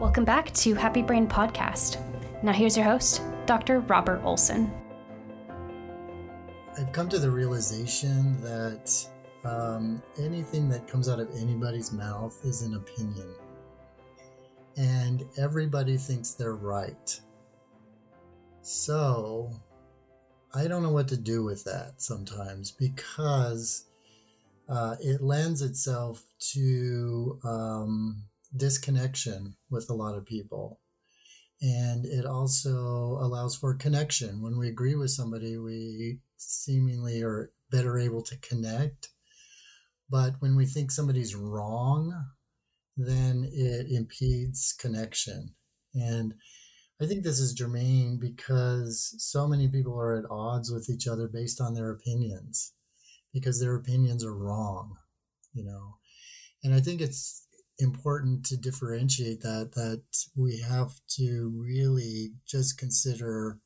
Welcome back to Happy Brain Podcast. Now, here's your host, Dr. Robert Olson. I've come to the realization that um, anything that comes out of anybody's mouth is an opinion. And everybody thinks they're right. So I don't know what to do with that sometimes because uh, it lends itself to um, disconnection with a lot of people. And it also allows for connection. When we agree with somebody, we seemingly are better able to connect. But when we think somebody's wrong, then it impedes connection. And I think this is germane because so many people are at odds with each other based on their opinions because their opinions are wrong, you know. And I think it's important to differentiate that that we have to really just consider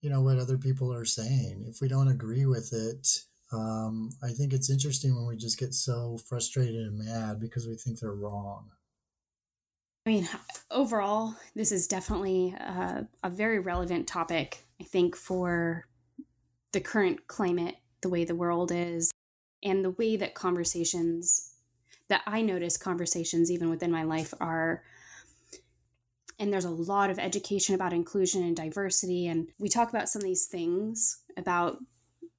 you know what other people are saying. If we don't agree with it um, i think it's interesting when we just get so frustrated and mad because we think they're wrong. I mean overall this is definitely a, a very relevant topic i think for the current climate the way the world is and the way that conversations that i notice conversations even within my life are and there's a lot of education about inclusion and diversity and we talk about some of these things about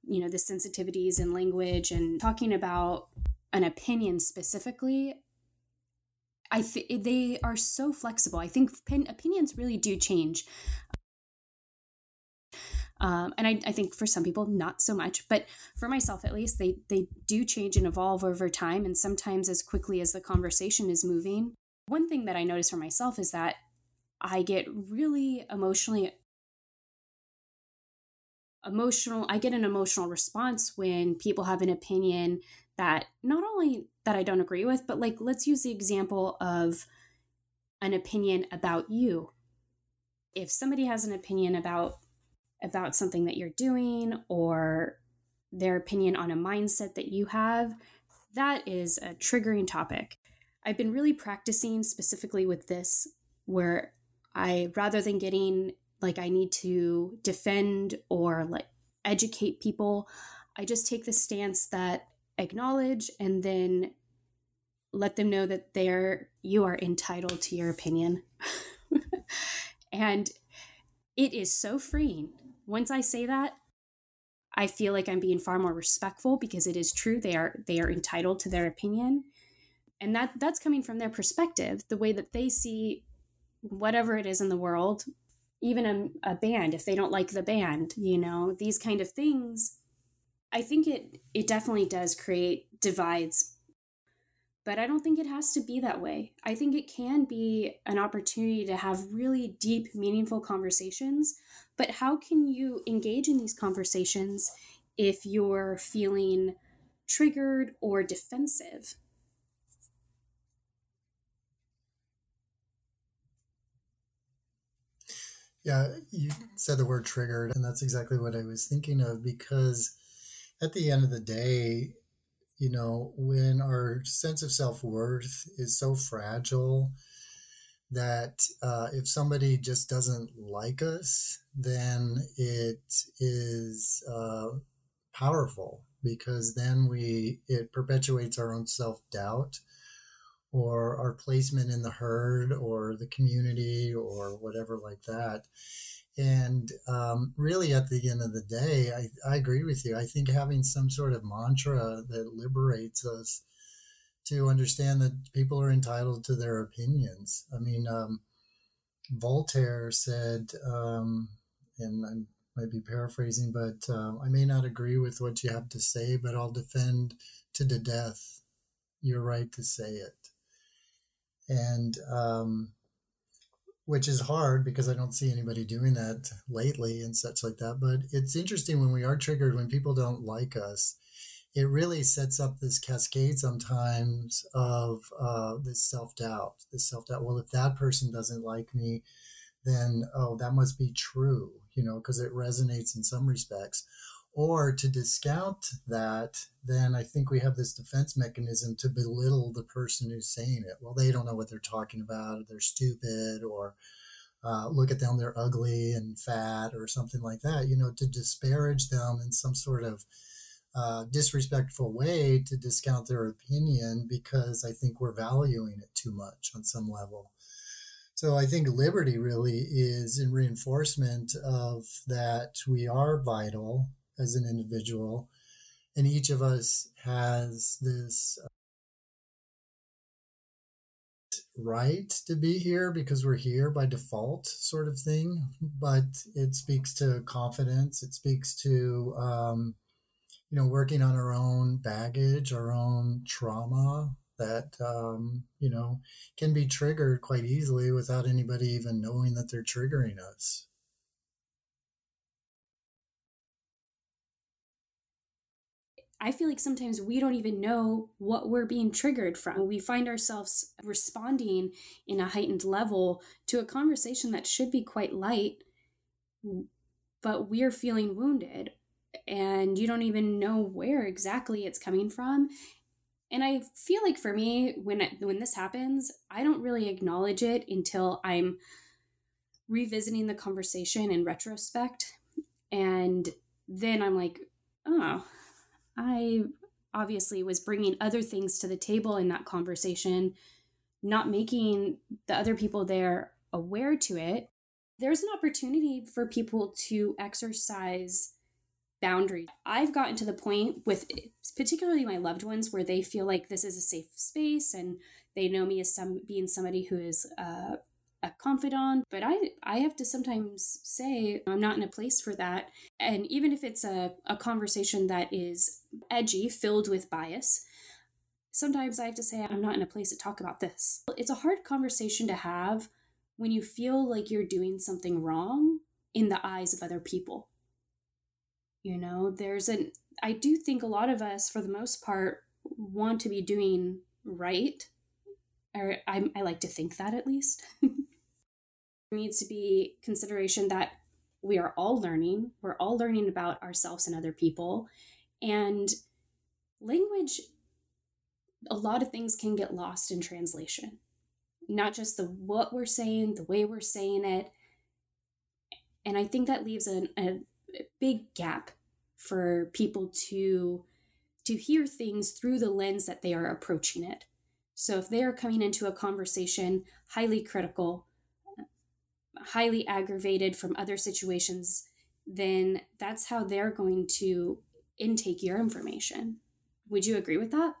you know the sensitivities in language and talking about an opinion specifically i think they are so flexible. I think opinions really do change um, and I, I, think for some people not so much but for myself at least they they do change and evolve over time and sometimes as quickly as the conversation is moving one thing that i notice for myself is that I get really emotionally emotional I get an emotional response when people have an opinion that not only that I don't agree with, but like let's use the example of an opinion about you. If somebody has an opinion about about something that you're doing or their opinion on a mindset that you have, that is a triggering topic. I've been really practicing specifically with this where I rather than getting like I need to defend or like educate people, I just take the stance that acknowledge and then let them know that they're you are entitled to your opinion. and it is so freeing. Once I say that, I feel like I'm being far more respectful because it is true they are they are entitled to their opinion. And that that's coming from their perspective, the way that they see whatever it is in the world, even a, a band, if they don't like the band, you know, these kind of things. I think it it definitely does create divides but I don't think it has to be that way. I think it can be an opportunity to have really deep, meaningful conversations. But how can you engage in these conversations if you're feeling triggered or defensive? Yeah, you said the word triggered, and that's exactly what I was thinking of because at the end of the day, you know, when our sense of self worth is so fragile that uh, if somebody just doesn't like us, then it is uh, powerful because then we it perpetuates our own self doubt or our placement in the herd or the community or whatever like that. And um, really, at the end of the day, I, I agree with you. I think having some sort of mantra that liberates us to understand that people are entitled to their opinions. I mean, um, Voltaire said, um, and I might be paraphrasing, but uh, I may not agree with what you have to say, but I'll defend to the death your right to say it and um, which is hard because I don't see anybody doing that lately and such like that. But it's interesting when we are triggered when people don't like us. It really sets up this cascade sometimes of uh, this self doubt. This self doubt. Well, if that person doesn't like me, then oh, that must be true, you know, because it resonates in some respects. Or to discount that, then I think we have this defense mechanism to belittle the person who's saying it. Well, they don't know what they're talking about, they're stupid, or uh, look at them, they're ugly and fat, or something like that. You know, to disparage them in some sort of uh, disrespectful way to discount their opinion because I think we're valuing it too much on some level. So I think liberty really is in reinforcement of that we are vital as an individual, and each of us has this uh, right to be here because we're here by default, sort of thing. But it speaks to confidence. It speaks to um, you know working on our own baggage, our own trauma that um, you know can be triggered quite easily without anybody even knowing that they're triggering us. I feel like sometimes we don't even know what we're being triggered from. We find ourselves responding in a heightened level to a conversation that should be quite light, but we're feeling wounded and you don't even know where exactly it's coming from. And I feel like for me when when this happens, I don't really acknowledge it until I'm revisiting the conversation in retrospect and then I'm like, "Oh, I obviously was bringing other things to the table in that conversation, not making the other people there aware to it. There's an opportunity for people to exercise boundaries. I've gotten to the point with particularly my loved ones where they feel like this is a safe space and they know me as some being somebody who is uh, a confidant but i i have to sometimes say i'm not in a place for that. And even if it's a, a conversation that is edgy filled with bias sometimes i have to say i'm not in a place to talk about this. It's a hard conversation to have when you feel like you're doing something wrong in the eyes of other people. You know there's an i do think a lot of us for the most part want to be doing right or I, I like to think that at least needs to be consideration that we are all learning. We're all learning about ourselves and other people. And language, a lot of things can get lost in translation. Not just the what we're saying, the way we're saying it. And I think that leaves a, a big gap for people to to hear things through the lens that they are approaching it. So if they are coming into a conversation highly critical, highly aggravated from other situations, then that's how they're going to intake your information. Would you agree with that?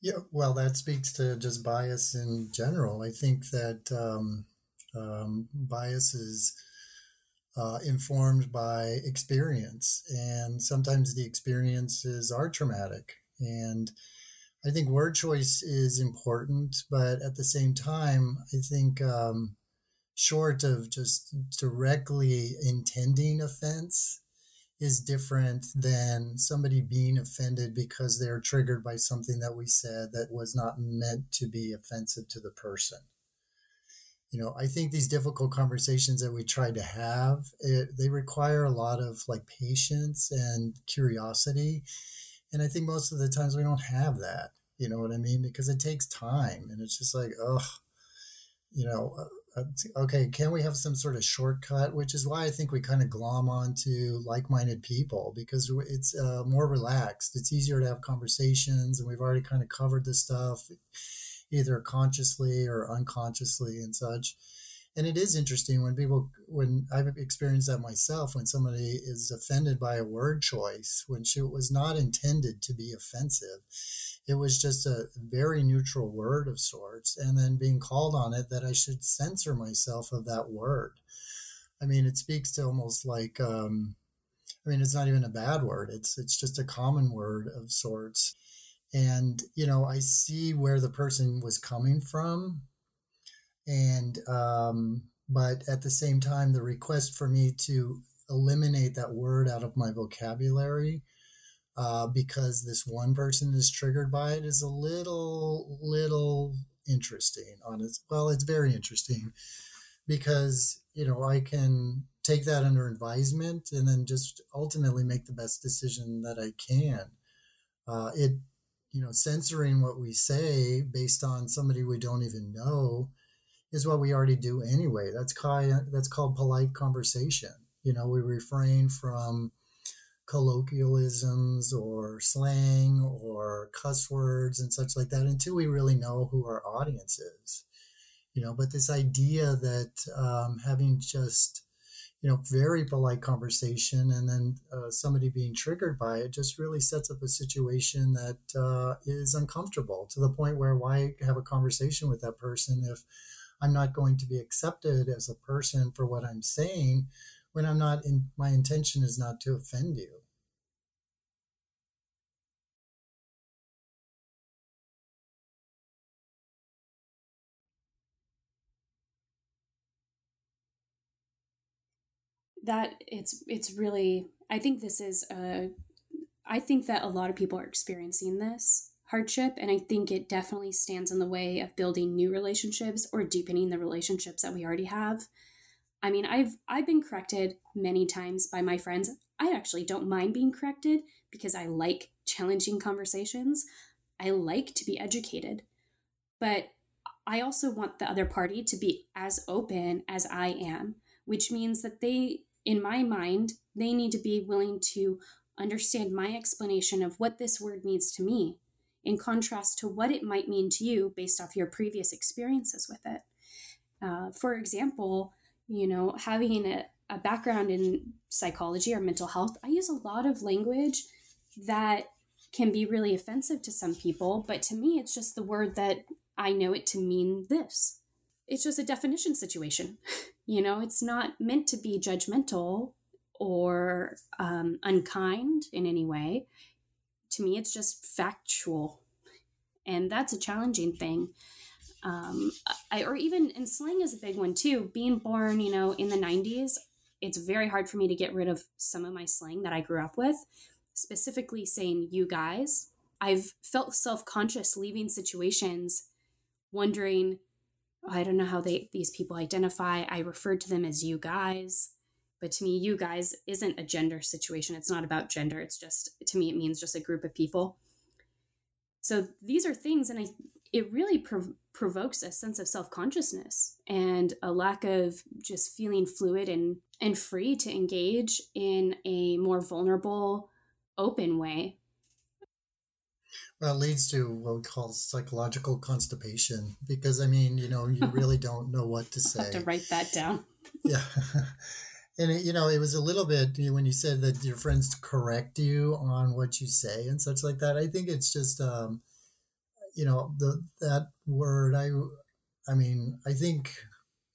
Yeah, well, that speaks to just bias in general. I think that um, um, bias is uh, informed by experience, and sometimes the experiences are traumatic. And I think word choice is important, but at the same time, I think um, short of just directly intending offense is different than somebody being offended because they're triggered by something that we said that was not meant to be offensive to the person. You know, I think these difficult conversations that we try to have, it, they require a lot of like patience and curiosity and I think most of the times we don't have that. You know what I mean? Because it takes time, and it's just like, ugh, you know. Uh, uh okay, can we have some sort of shortcut? Which is why I think we kind of glom onto like-minded people because it's uh, more relaxed. It's easier to have conversations, and we've already kind of covered this stuff, either consciously or unconsciously and such and it is interesting when people when i've experienced that myself when somebody is offended by a word choice when she was not intended to be offensive. It was just a very neutral word of sorts and then being called on it that i should censor myself of that word. I mean it speaks to almost like um, i mean it's not even a bad word it's it's just a common word of sorts. And you know i see where the person was coming from and um, but at the same time the request for me to eliminate that word out of my vocabulary uh, because this one person is triggered by it is a little little interesting on its well it's very interesting because you know i can take that under advisement and then just ultimately make the best decision that I can. Uh, it, you know, censoring what we say based on somebody we don't even know is what we already do anyway. That's called, that's called polite conversation. You know, we refrain from colloquialisms or slang or cuss words and such like that until we really know who our audience is you know but this idea that um, having just you know very polite conversation and then uh, somebody being triggered by it just really sets up a situation that uh, is uncomfortable to the point where why have a conversation with that person if i'm not going to be accepted as a person for what i'm saying when i'm not in my intention is not to offend you. That it's it's really i think this is a i think that a lot of people are experiencing this hardship and i think it definitely stands in the way of building new relationships or deepening the relationships that we already have. I mean i've i've been corrected many times by my friends. I actually don't mind being corrected because i like challenging conversations. I like to be educated. But i also want the other party to be as open as i am which means that they in my mind, they need to be willing to understand my explanation of what this word means to me, in contrast to what it might mean to you based off your previous experiences with it. Uh, for example, you know, having a, a background in psychology or mental health, I use a lot of language that can be really offensive to some people, but to me, it's just the word that I know it to mean this. It's just a definition situation. You know, it's not meant to be judgmental or um, unkind in any way. To me, it's just factual. And that's a challenging thing. Um, I, or even, and slang is a big one too. Being born, you know, in the 90s, it's very hard for me to get rid of some of my slang that I grew up with, specifically saying you guys. I've felt self conscious leaving situations wondering I don't know how they these people identify. I referred to them as you guys, but to me, you guys isn't a gender situation. It's not about gender. It's just to me, it means just a group of people. So these are things, and I it really prov- provokes a sense of self consciousness and a lack of just feeling fluid and and free to engage in a more vulnerable, open way well, it leads to what we call psychological constipation because I mean, you know, you really don't know what to say. have to write that down. yeah. And it, you know, it was a little bit when you said that your friends correct you on what you say and such like that. I think it's just, um, you know, the that word. I, I mean, I think,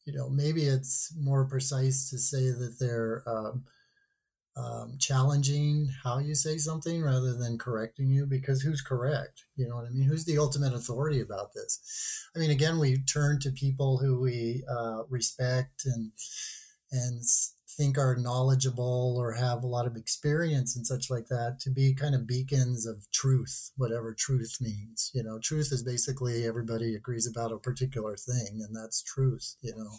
you know, maybe it's more precise to say that they're um, um, challenging how you say something rather than correcting you because who's correct you know what i mean who's the ultimate authority about this i mean again we turn to people who we uh, respect and and think are knowledgeable or have a lot of experience and such like that to be kind of beacons of truth whatever truth means you know? Truth is basically everybody agrees about a particular thing and that's truth you know?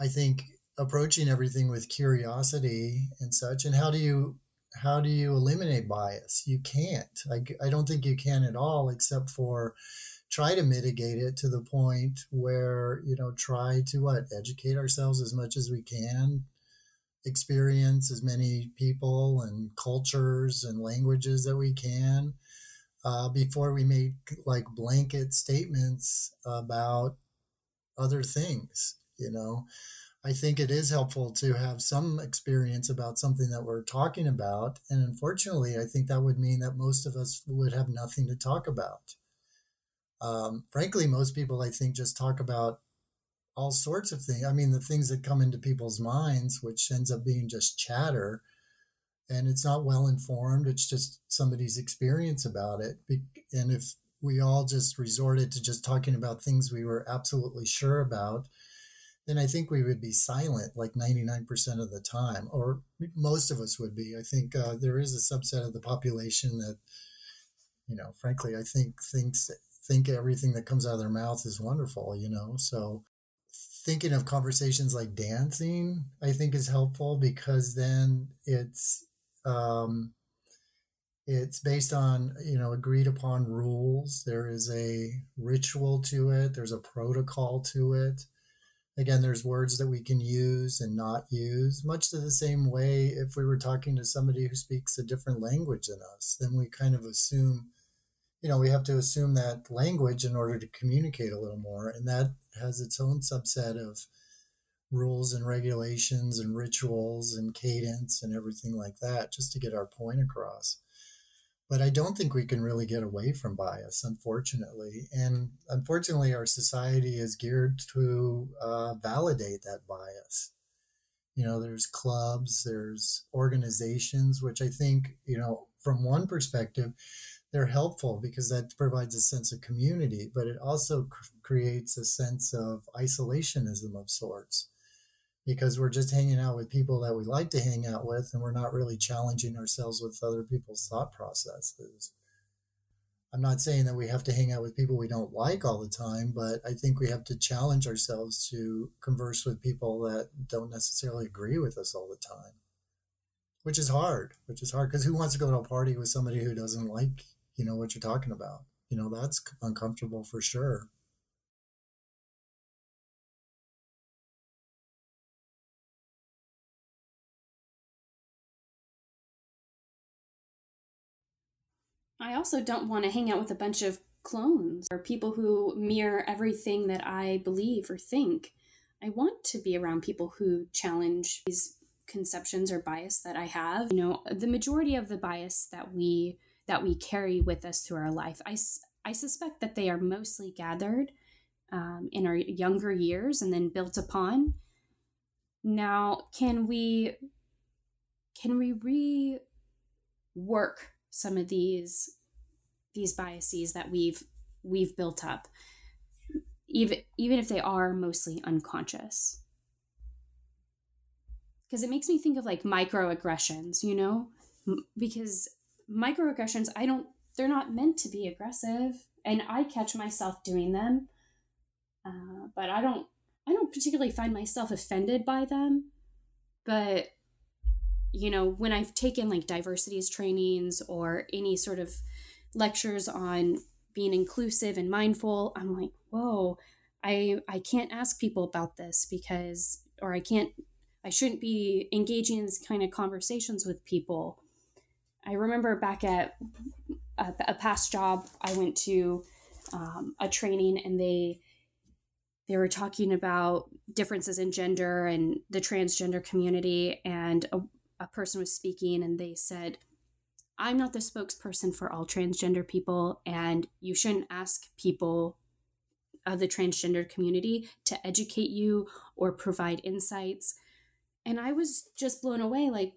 I think approaching everything with curiosity and such and how do you how do you eliminate bias? You can't. I, I don't think you can at all except for try to mitigate it to the point where you know try to what educate ourselves as much as we can experience as many people and cultures and languages that we can uh, before we make like blanket statements about other things you know I think it is helpful to have some experience about something that we're talking about. And unfortunately, I think that would mean that most of us would have nothing to talk about. Um, frankly, most people, I think, just talk about all sorts of things. I mean, the things that come into people's minds, which ends up being just chatter. And it's not well informed, it's just somebody's experience about it. And if we all just resorted to just talking about things we were absolutely sure about, then I think we would be silent like 99% of the time, or most of us would be. I think uh, there is a subset of the population that, you know, frankly, I think thinks think everything that comes out of their mouth is wonderful, you know. So thinking of conversations like dancing, I think is helpful because then it's um, it's based on you know agreed upon rules. There is a ritual to it. There's a protocol to it. Again, there's words that we can use and not use, much to the same way if we were talking to somebody who speaks a different language than us, then we kind of assume you know, we have to assume that language in order to communicate a little more. And that has its own subset of rules and regulations and rituals and cadence and everything like that just to get our point across. But I don't think we can really get away from bias, unfortunately. And unfortunately, our society is geared to uh, validate that bias. You know, there's clubs, there's organizations, which I think, you know, from one perspective, they're helpful because that provides a sense of community, but it also cr- creates a sense of isolationism of sorts because we're just hanging out with people that we like to hang out with and we're not really challenging ourselves with other people's thought processes. I'm not saying that we have to hang out with people we don't like all the time, but I think we have to challenge ourselves to converse with people that don't necessarily agree with us all the time. Which is hard, which is hard because who wants to go to a party with somebody who doesn't like you know what you're talking about. You know, that's uncomfortable for sure. I also don't want to hang out with a bunch of clones or people who mirror everything that I believe or think. I want to be around people who challenge these conceptions or bias that I have. You know, the majority of the bias that we that we carry with us through our life. I, I suspect that they are mostly gathered um, in our younger years and then built upon. Now, can we can we rework some of these these biases that we've we've built up, even even if they are mostly unconscious? Because it makes me think of like microaggressions, you know, because microaggressions, I don't, they're not meant to be aggressive. And I catch myself doing them. Uh, but I don't, I don't particularly find myself offended by them. But, you know, when I've taken like diversities trainings or any sort of lectures on being inclusive and mindful, I'm like, whoa, I, I can't ask people about this because, or I can't, I shouldn't be engaging in this kind of conversations with people I remember back at a, a past job, I went to um, a training and they they were talking about differences in gender and the transgender community and a, a person was speaking and they said i'm not the spokesperson for all transgender people and you shouldn't ask people of the transgender community to educate you or provide insights. And i was just blown away like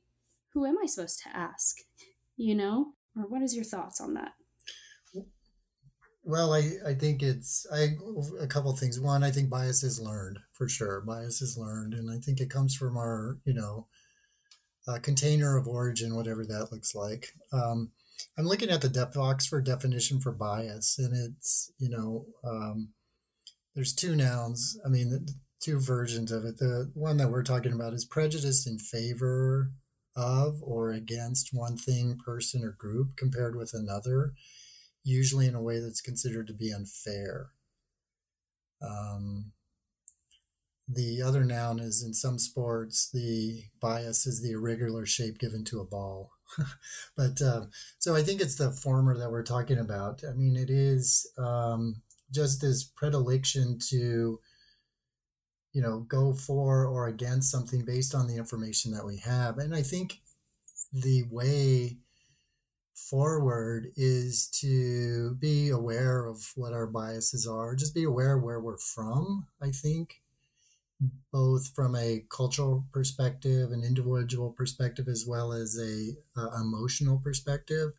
who am i supposed to ask you know? Or what is your thoughts on that? Well, I, I think it's I a couple things. One, I think bias is learned for sure. Bias is learned, and I think it comes from our you know uh, container of origin, whatever that looks like. Um, I'm looking at the Def- Oxford definition for bias, and it's you know um, there's two nouns. I mean, two versions of it. The one that we're talking about is prejudice in favor of or against one thing, person, or group compared with another, usually in a way that's considered to be unfair. Um, the other noun is in some sports, the bias is the irregular shape given to a ball. but uh, so I think it's the former that we're talking about. I mean, it is um, just this predilection to you know go for or against something based on the information that we have. And i think the way forward is to be aware of what our biases are. Just be aware where we're from i think both from a cultural perspective an individual perspective as well as a uh, emotional perspective.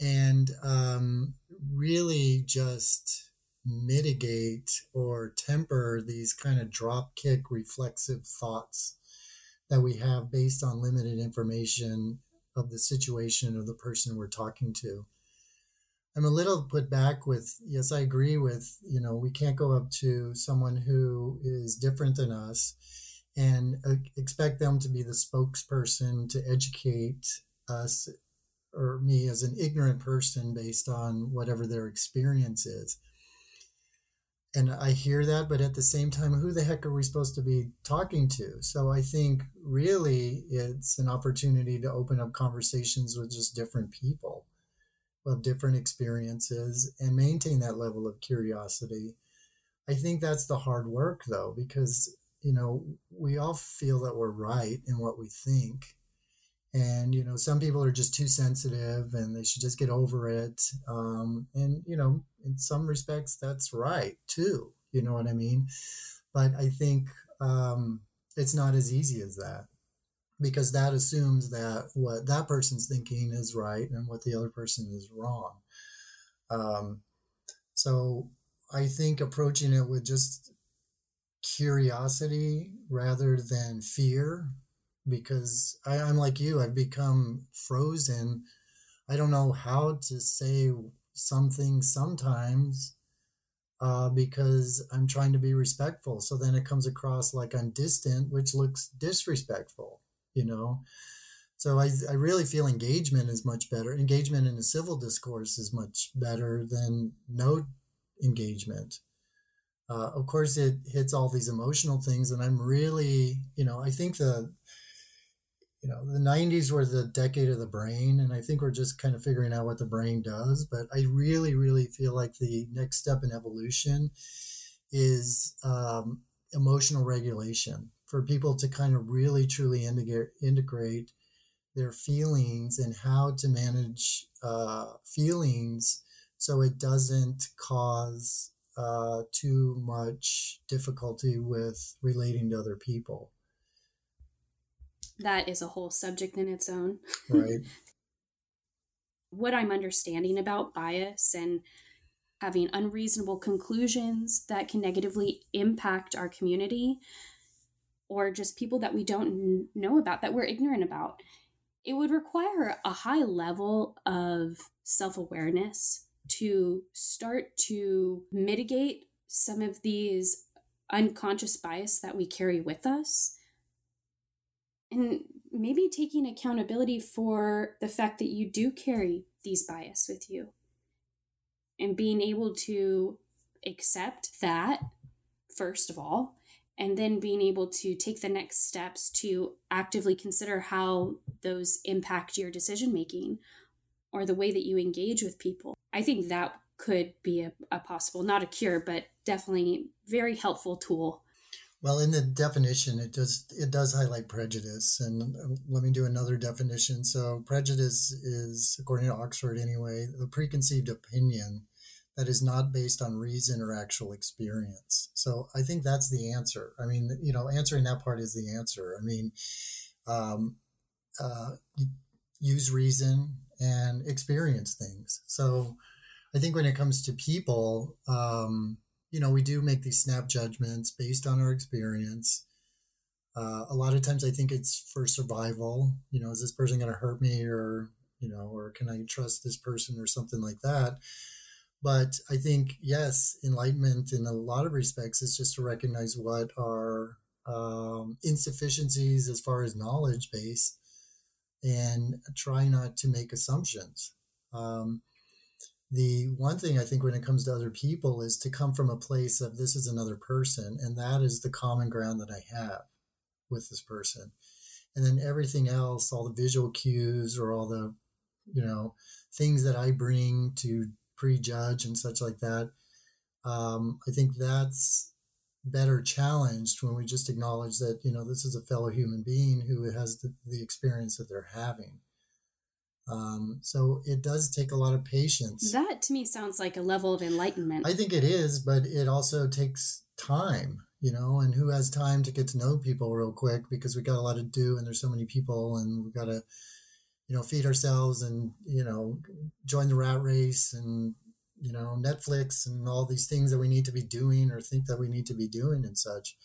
And um, really just mitigate or temper these kind of drop kick reflexive thoughts that we have based on limited information of the situation of the person we're talking to. I'm a little put back with yes, I agree with you know we can't go up to someone who is different than us and uh, expect them to be the spokesperson to educate us or me as an ignorant person based on whatever their experience is. And I hear that, but at the same time, who the heck are we supposed to be talking to? So I think really it's an opportunity to open up conversations with just different people of different experiences and maintain that level of curiosity. I think that's the hard work though, because, you know, we all feel that we're right in what we think. And, you know, some people are just too sensitive and they should just get over it. Um, and, you know, in some respects, that's right too. You know what I mean? But I think um, it's not as easy as that because that assumes that what that person's thinking is right and what the other person is wrong. Um, so I think approaching it with just curiosity rather than fear, because I, I'm like you, I've become frozen. I don't know how to say something sometimes uh, because I'm trying to be respectful. So then it comes across like I'm distant, which looks disrespectful you know so I, I really feel engagement is much better engagement in a civil discourse is much better than no engagement uh, of course it hits all these emotional things and i'm really you know i think the you know the 90s were the decade of the brain and i think we're just kind of figuring out what the brain does but i really really feel like the next step in evolution is um, emotional regulation for people to kind of really truly integrate, integrate their feelings and how to manage uh, feelings so it doesn't cause uh, too much difficulty with relating to other people. That is a whole subject in its own. Right. what I'm understanding about bias and having unreasonable conclusions that can negatively impact our community or just people that we don't know about that we're ignorant about it would require a high level of self-awareness to start to mitigate some of these unconscious bias that we carry with us and maybe taking accountability for the fact that you do carry these bias with you and being able to accept that first of all and then being able to take the next steps to actively consider how those impact your decision making or the way that you engage with people. I think that could be a, a, possible, not a cure, but definitely very helpful tool. Well, in the definition, it does it does highlight prejudice, and uh, let me do another definition. So, prejudice is, according to Oxford anyway, the preconceived opinion that is not based on reason or actual experience. So I think that's the answer. I mean, you know, answering that part is the answer. I mean, um, uh, use reason and experience things. So I think when it comes to people, um, you know, we do make these snap judgments based on our experience. Uh, a lot of times I think it's for survival. You know, is this person going to hurt me or, you know, or can I trust this person or something like that? But I think, yes, enlightenment in a lot of respects is just to recognize what are um, insufficiencies as far as knowledge base and try not to make assumptions. Um, the one thing I think when it comes to other people is to come from a place of this is another person, and that is the common ground that I have with this person. And then everything else, all the visual cues or all the, you know, things that I bring to prejudge and such like that. Um, I think that's better challenged when we just acknowledge that you know this is a fellow human being who has the, the experience that they're having. Um, so it does take a lot of patience. That to me sounds like a level of enlightenment. I think it is, but it also takes time, you know, and who has time to get to know people real quick because we got a lot to do and there's so many people and we've got to you know, feed ourselves and, you know, join the rat race and, you know, Netflix and all these things that we need to be doing or think that we need to be doing and such.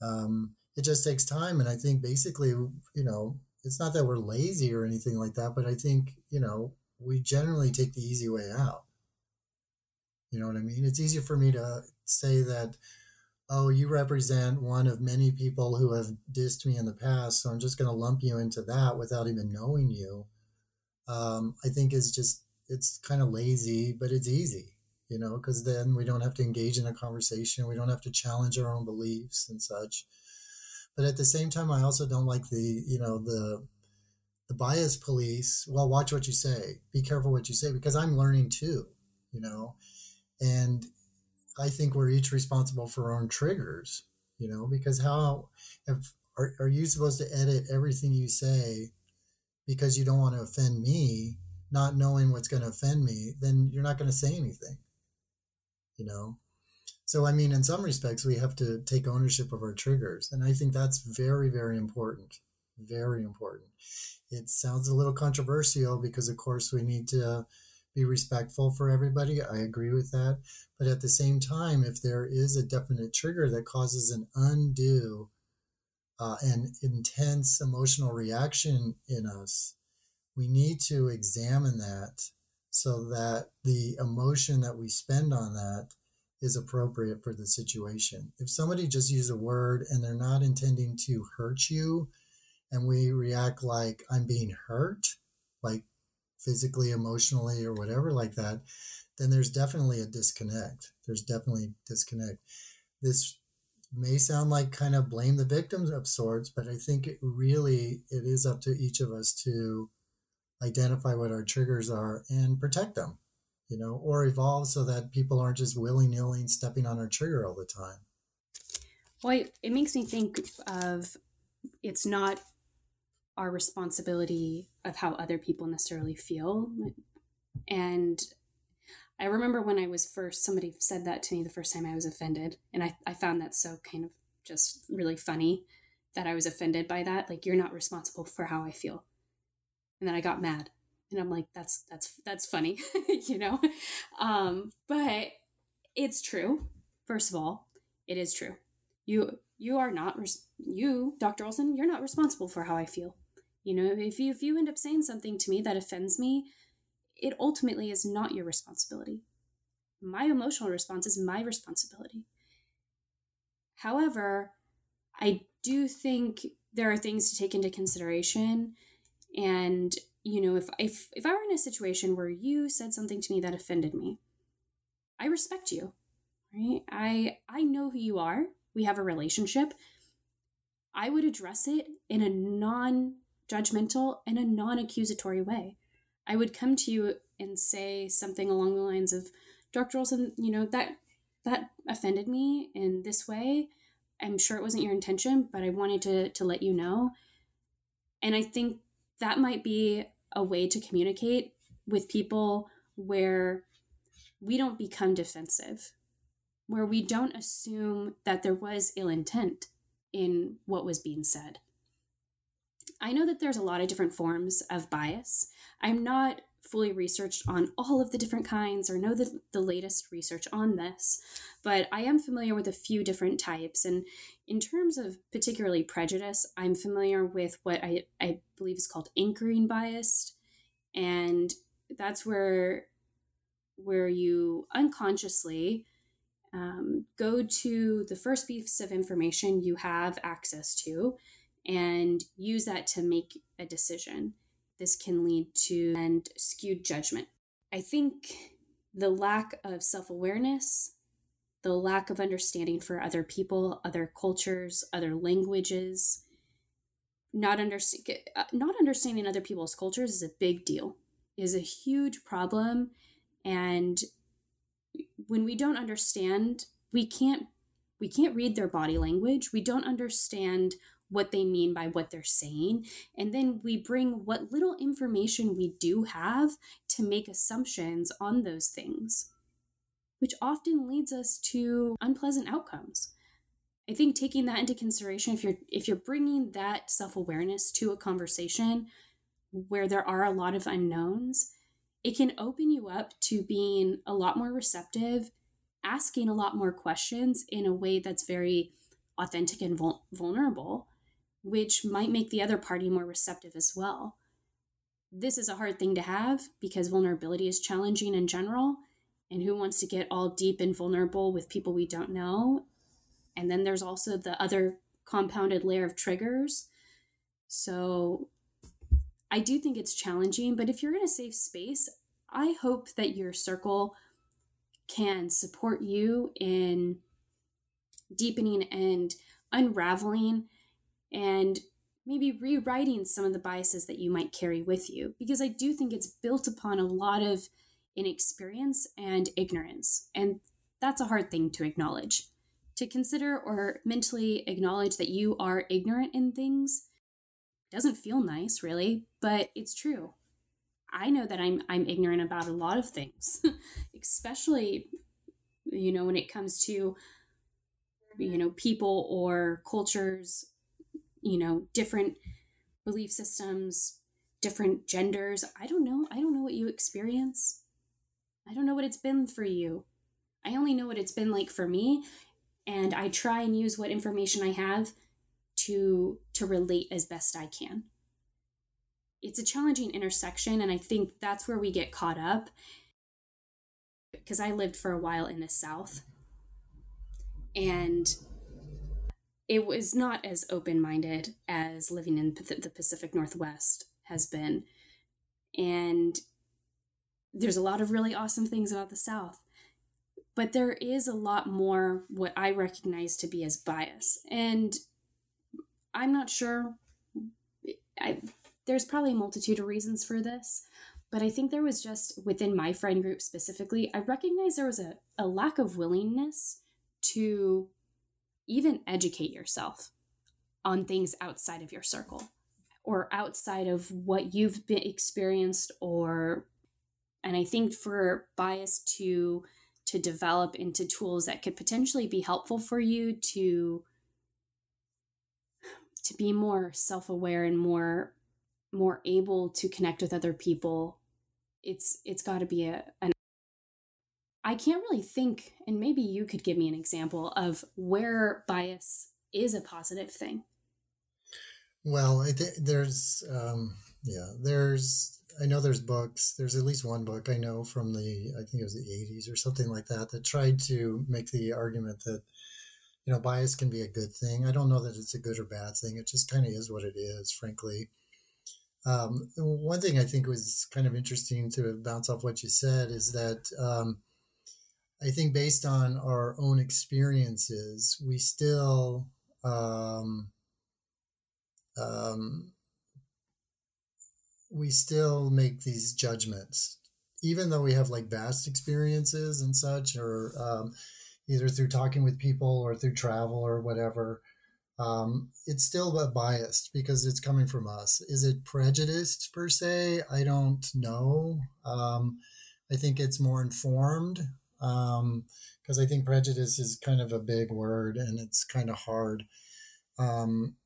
Um, it just takes time. And I think basically, you know, it's not that we're lazy or anything like that, but I think, you know, we generally take the easy way out. You know what I mean? It's easier for me to say that, oh, you represent one of many people who have dissed me in the past, so I'm just going to lump you into that without even knowing you. Um, I think is just it's kind of lazy, but it's easy, you know, because then we don't have to engage in a conversation, we don't have to challenge our own beliefs and such. But at the same time, I also don't like the you know the the bias police. Well, watch what you say. Be careful what you say because I'm learning too, you know and I think we're each responsible for our own triggers, you know, because how if, are, are you supposed to edit everything you say because you don't want to offend me, not knowing what's going to offend me, then you're not going to say anything, you know? So, I mean, in some respects, we have to take ownership of our triggers. And I think that's very, very important. Very important. It sounds a little controversial because, of course, we need to be respectful for everybody. I agree with that. But at the same time, if there is a definite trigger that causes an undue uh, and intense emotional reaction in us, we need to examine that so that the emotion that we spend on that is appropriate for the situation. If somebody just uses a word and they're not intending to hurt you, and we react like I'm being hurt, like physically, emotionally, or whatever like that, then there's definitely a disconnect. There's definitely disconnect. This may sound like kind of blame the victims of sorts, but I think it really it is up to each of us to identify what our triggers are and protect them, you know, or evolve so that people aren't just willy nilly stepping on our trigger all the time. Well, it makes me think of it's not our responsibility of how other people necessarily feel. And I remember when I was first, somebody said that to me the first time I was offended. And I, I found that so kind of just really funny that I was offended by that. Like, you're not responsible for how I feel. And then I got mad. And I'm like, that's, that's, that's funny, you know? Um, but it's true. First of all, it is true. You, you are not, res- you, Dr. Olson, you're not responsible for how I feel. You know, if you if you end up saying something to me that offends me, it ultimately is not your responsibility. My emotional response is my responsibility. However, I do think there are things to take into consideration and you know if if if I were in a situation where you said something to me that offended me, I respect you. Right? I I know who you are. We have a relationship. I would address it in a non judgmental, and a non accusatory way. I would come to you and say something along the lines of, Dr. Olson, you know, that that offended me in this way. I'm sure it wasn't your intention, but I wanted to to let you know. And I think that might be a way to communicate with people where we don't become defensive, where we don't assume that there was ill intent in what was being said. I know that there's a lot of different forms of bias. I'm not fully researched on all of the different kinds or know the, the latest research on this, but I am familiar with a few different types. And in terms of particularly prejudice, I'm familiar with what I, I believe is called anchoring bias. And that's where where you unconsciously um, go to the first piece of information you have access to and use that to make a decision. This can lead to and skewed judgment. I think the lack of self awareness, the lack of understanding for other people, other cultures, other languages, not, under, uh, not understanding other people's cultures is a big deal, is a huge problem. And when we don't understand, we can't we can't read their body language. We don't understand what they mean by what they're saying. And then we bring what little information we do have to make assumptions on those things, which often leads us to unpleasant outcomes. I think taking that into consideration if you're if you're bringing that self-awareness to a conversation where there are a lot of unknowns, it can open you up to being a lot more receptive, asking a lot more questions in a way that's very authentic and vul- vulnerable which might make the other party more receptive as well. this is a hard thing to have because vulnerability is challenging in general. And who wants to get all deep and vulnerable with people we don't know? And then there's also the other compounded layer of triggers. So I do think it's challenging, but if you're in a safe space, I hope that your circle can support you in deepening and unraveling and maybe rewriting some of the biases that you might carry with you because I do think it's built upon a lot of inexperience and ignorance and that's a hard thing to acknowledge. To consider or mentally acknowledge that you are ignorant in things doesn't feel nice really but it's true. I know that i'm i'm ignorant about a lot of things especially you know when it comes to you know people or cultures you know different belief systems different genders. I don't know. I don't know what you experience. I don't know what it's been for you. I only know what it's been like for me and i try and use what information i have to to relate as best i can. It's a challenging intersection and i think that's where we get caught up. Because i lived for a while in the south and it was not as open minded as living in the Pacific Northwest has been. And there's a lot of really awesome things about the South. But there is a lot more what I recognize to be as bias. And I'm not sure. I, there's probably a multitude of reasons for this, but I think there was just within my friend group specifically, I recognize there was a, a lack of willingness to even educate yourself on things outside of your circle or outside of what you've been experienced or and i think for bias to to develop into tools that could potentially be helpful for you to to be more self-aware and more more able to connect with other people it's it's got to be a an I can't really think, and maybe you could give me an example of where bias is a positive thing. Well, think there's, um, yeah, there's, I know there's books. There's at least one book I know from the, I think it was the 80s or something like that, that tried to make the argument that, you know, bias can be a good thing. I don't know that it's a good or bad thing. It just kind of is what it is, frankly. Um, one thing I think was kind of interesting to bounce off what you said is that um, I think based on our own experiences, we still um, um, we still make these judgments, even though we have like vast experiences and such, or um, either through talking with people or through travel or whatever. Um, it's still biased because it's coming from us. Is it prejudiced per se? I don't know. Um, I think it's more informed because um, I think prejudice is kind of a big word and it's kind of hard. Um,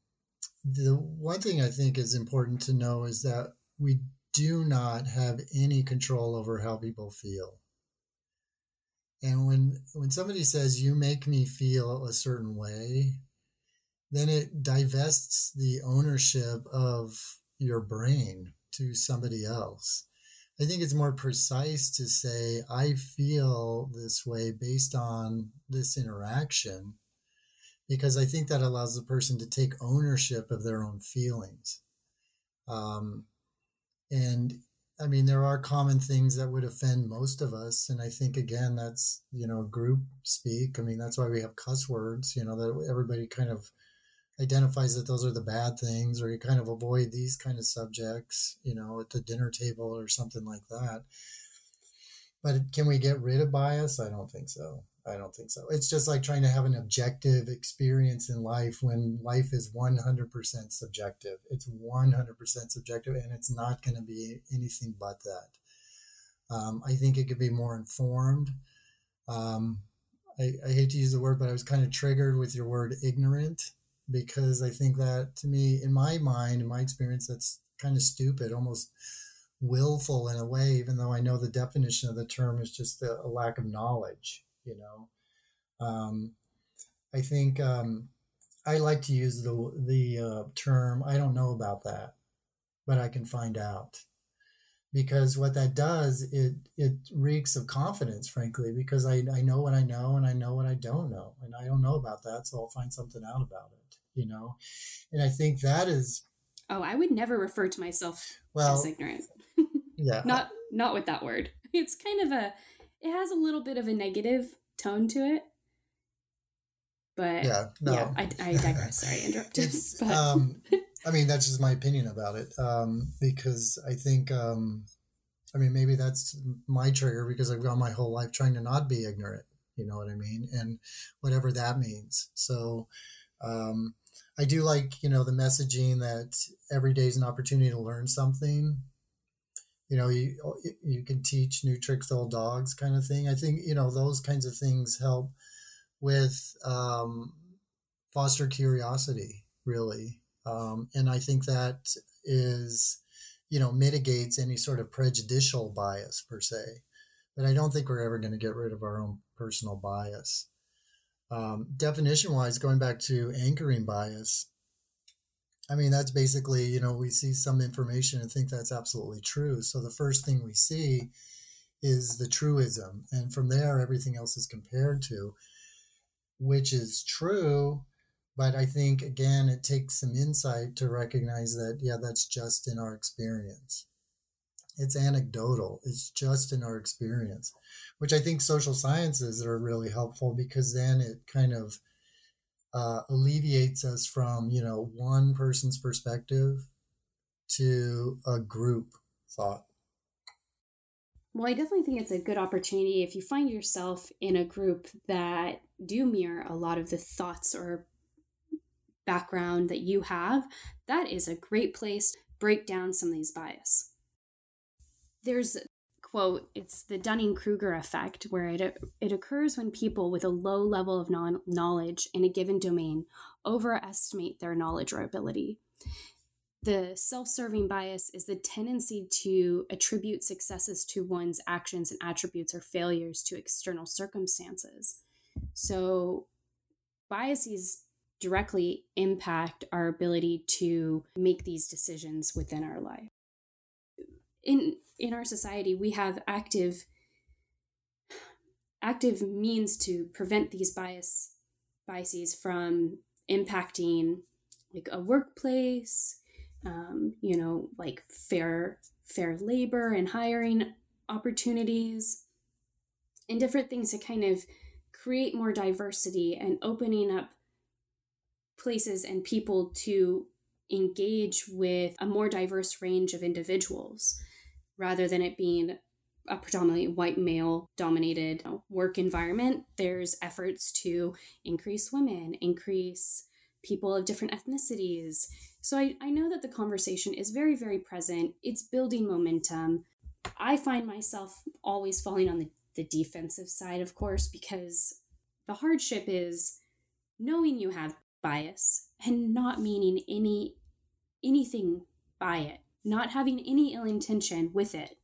the one thing I think is important to know is that we do not have any control over how people feel. And when when somebody says you make me feel a certain way, then it divests the ownership of your brain to somebody else. I think it's more precise to say, I feel this way based on this interaction, because I think that allows the person to take ownership of their own feelings. Um, and I mean, there are common things that would offend most of us. And I think, again, that's, you know, group speak. I mean, that's why we have cuss words, you know, that everybody kind of identifies that those are the bad things or you kind of avoid these kind of subjects you know at the dinner table or something like that. But can we get rid of bias? I don't think so. I don't think so. It's just like trying to have an objective experience in life when life is 100% subjective. It's 100% subjective and it's not going to be anything but that. Um, i think it could be more informed. Um, I, I hate to use the word but i was kind of triggered with your word ignorant because I think that to me, in my mind, in my experience, that's kind of stupid, almost willful in a way, even though I know the definition of the term is just a, a lack of knowledge, you know. Um, I think um, I like to use the the uh, term. I don't know about that, but I can find out. Because what that does it it reeks of confidence frankly because I, I know what i know and i know what i don't know and i don't know about that so i'll find something out about it you know and i think that is oh i would never refer to myself well, as ignorant yeah not not with that word it's kind of a it has a little bit of a negative tone to it but yeah, no. yeah I, I digress. Sorry, I interrupted. um, I mean, that's just my opinion about it. Um, because I think, um, I mean, maybe that's my trigger because I've gone my whole life trying to not be ignorant. You know what I mean? And whatever that means. So, um, I do like, you know, the messaging that every day is an opportunity to learn something. You know, you you can teach new tricks to old dogs, kind of thing. I think you know those kinds of things help with um, foster curiosity, really. Um, and I think that is, you know, mitigates any sort of prejudicial bias per se. But I don't think we're ever going to get rid of our own personal bias. Um, definition wise, going back to anchoring bias, I mean, that's basically, you know, we see some information and think that's absolutely true. So the first thing we see is the truism. And from there, everything else is compared to which is true. But I think, again, it takes some insight to recognize that, yeah, that's just in our experience. It's anecdotal, it's just in our experience, which I think social sciences are really helpful because then it kind of uh, alleviates us from, you know, one person's perspective to a group thought. Well, I definitely think it's a good opportunity if you find yourself in a group that do mirror a lot of the thoughts or background that you have, that is a great place to break down some of these bias. There's quote, it's the Dunning-Kruger effect where it it occurs when people with a low level of non- knowledge in a given domain overestimate their knowledge or ability. The self serving bias is the tendency to attribute successes to one's actions and attributes or failures to external circumstances. So, biases directly impact our ability to make these decisions within our life. In in our society, we have active active means to prevent these bias biases from impacting like a workplace, um, you know, like fair fair labor and hiring opportunities, and different things to kind of create more diversity and opening up places and people to engage with a more diverse range of individuals rather than it being a predominantly white male dominated uh, work environment. There's efforts to increase women increase people of different ethnicities. So I, I know that the conversation is very very present. It's building momentum. I find myself always falling on the the defensive side, of course, because the hardship is knowing you have bias and not meaning any anything by it, not having any ill intention with it,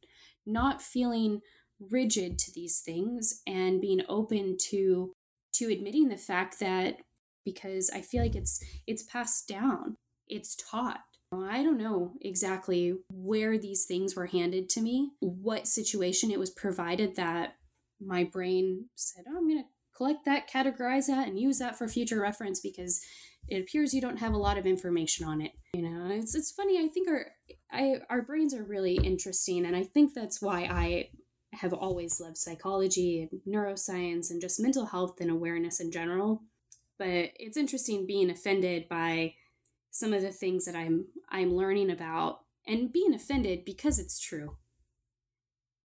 not feeling rigid to these things and being open to to admitting the fact that because I feel like it's it's passed down, it's taught. I don't know exactly where these things were handed to me, what situation it was provided that my brain said, oh, I'm going to collect that, categorize that, and use that for future reference because it appears you don't have a lot of information on it. You know, it's, it's funny. I think our I, our brains are really interesting, and I think that's why I have always loved psychology and neuroscience and just mental health and awareness in general. But it's interesting being offended by some of the things that I'm I'm learning about and being offended because it's true.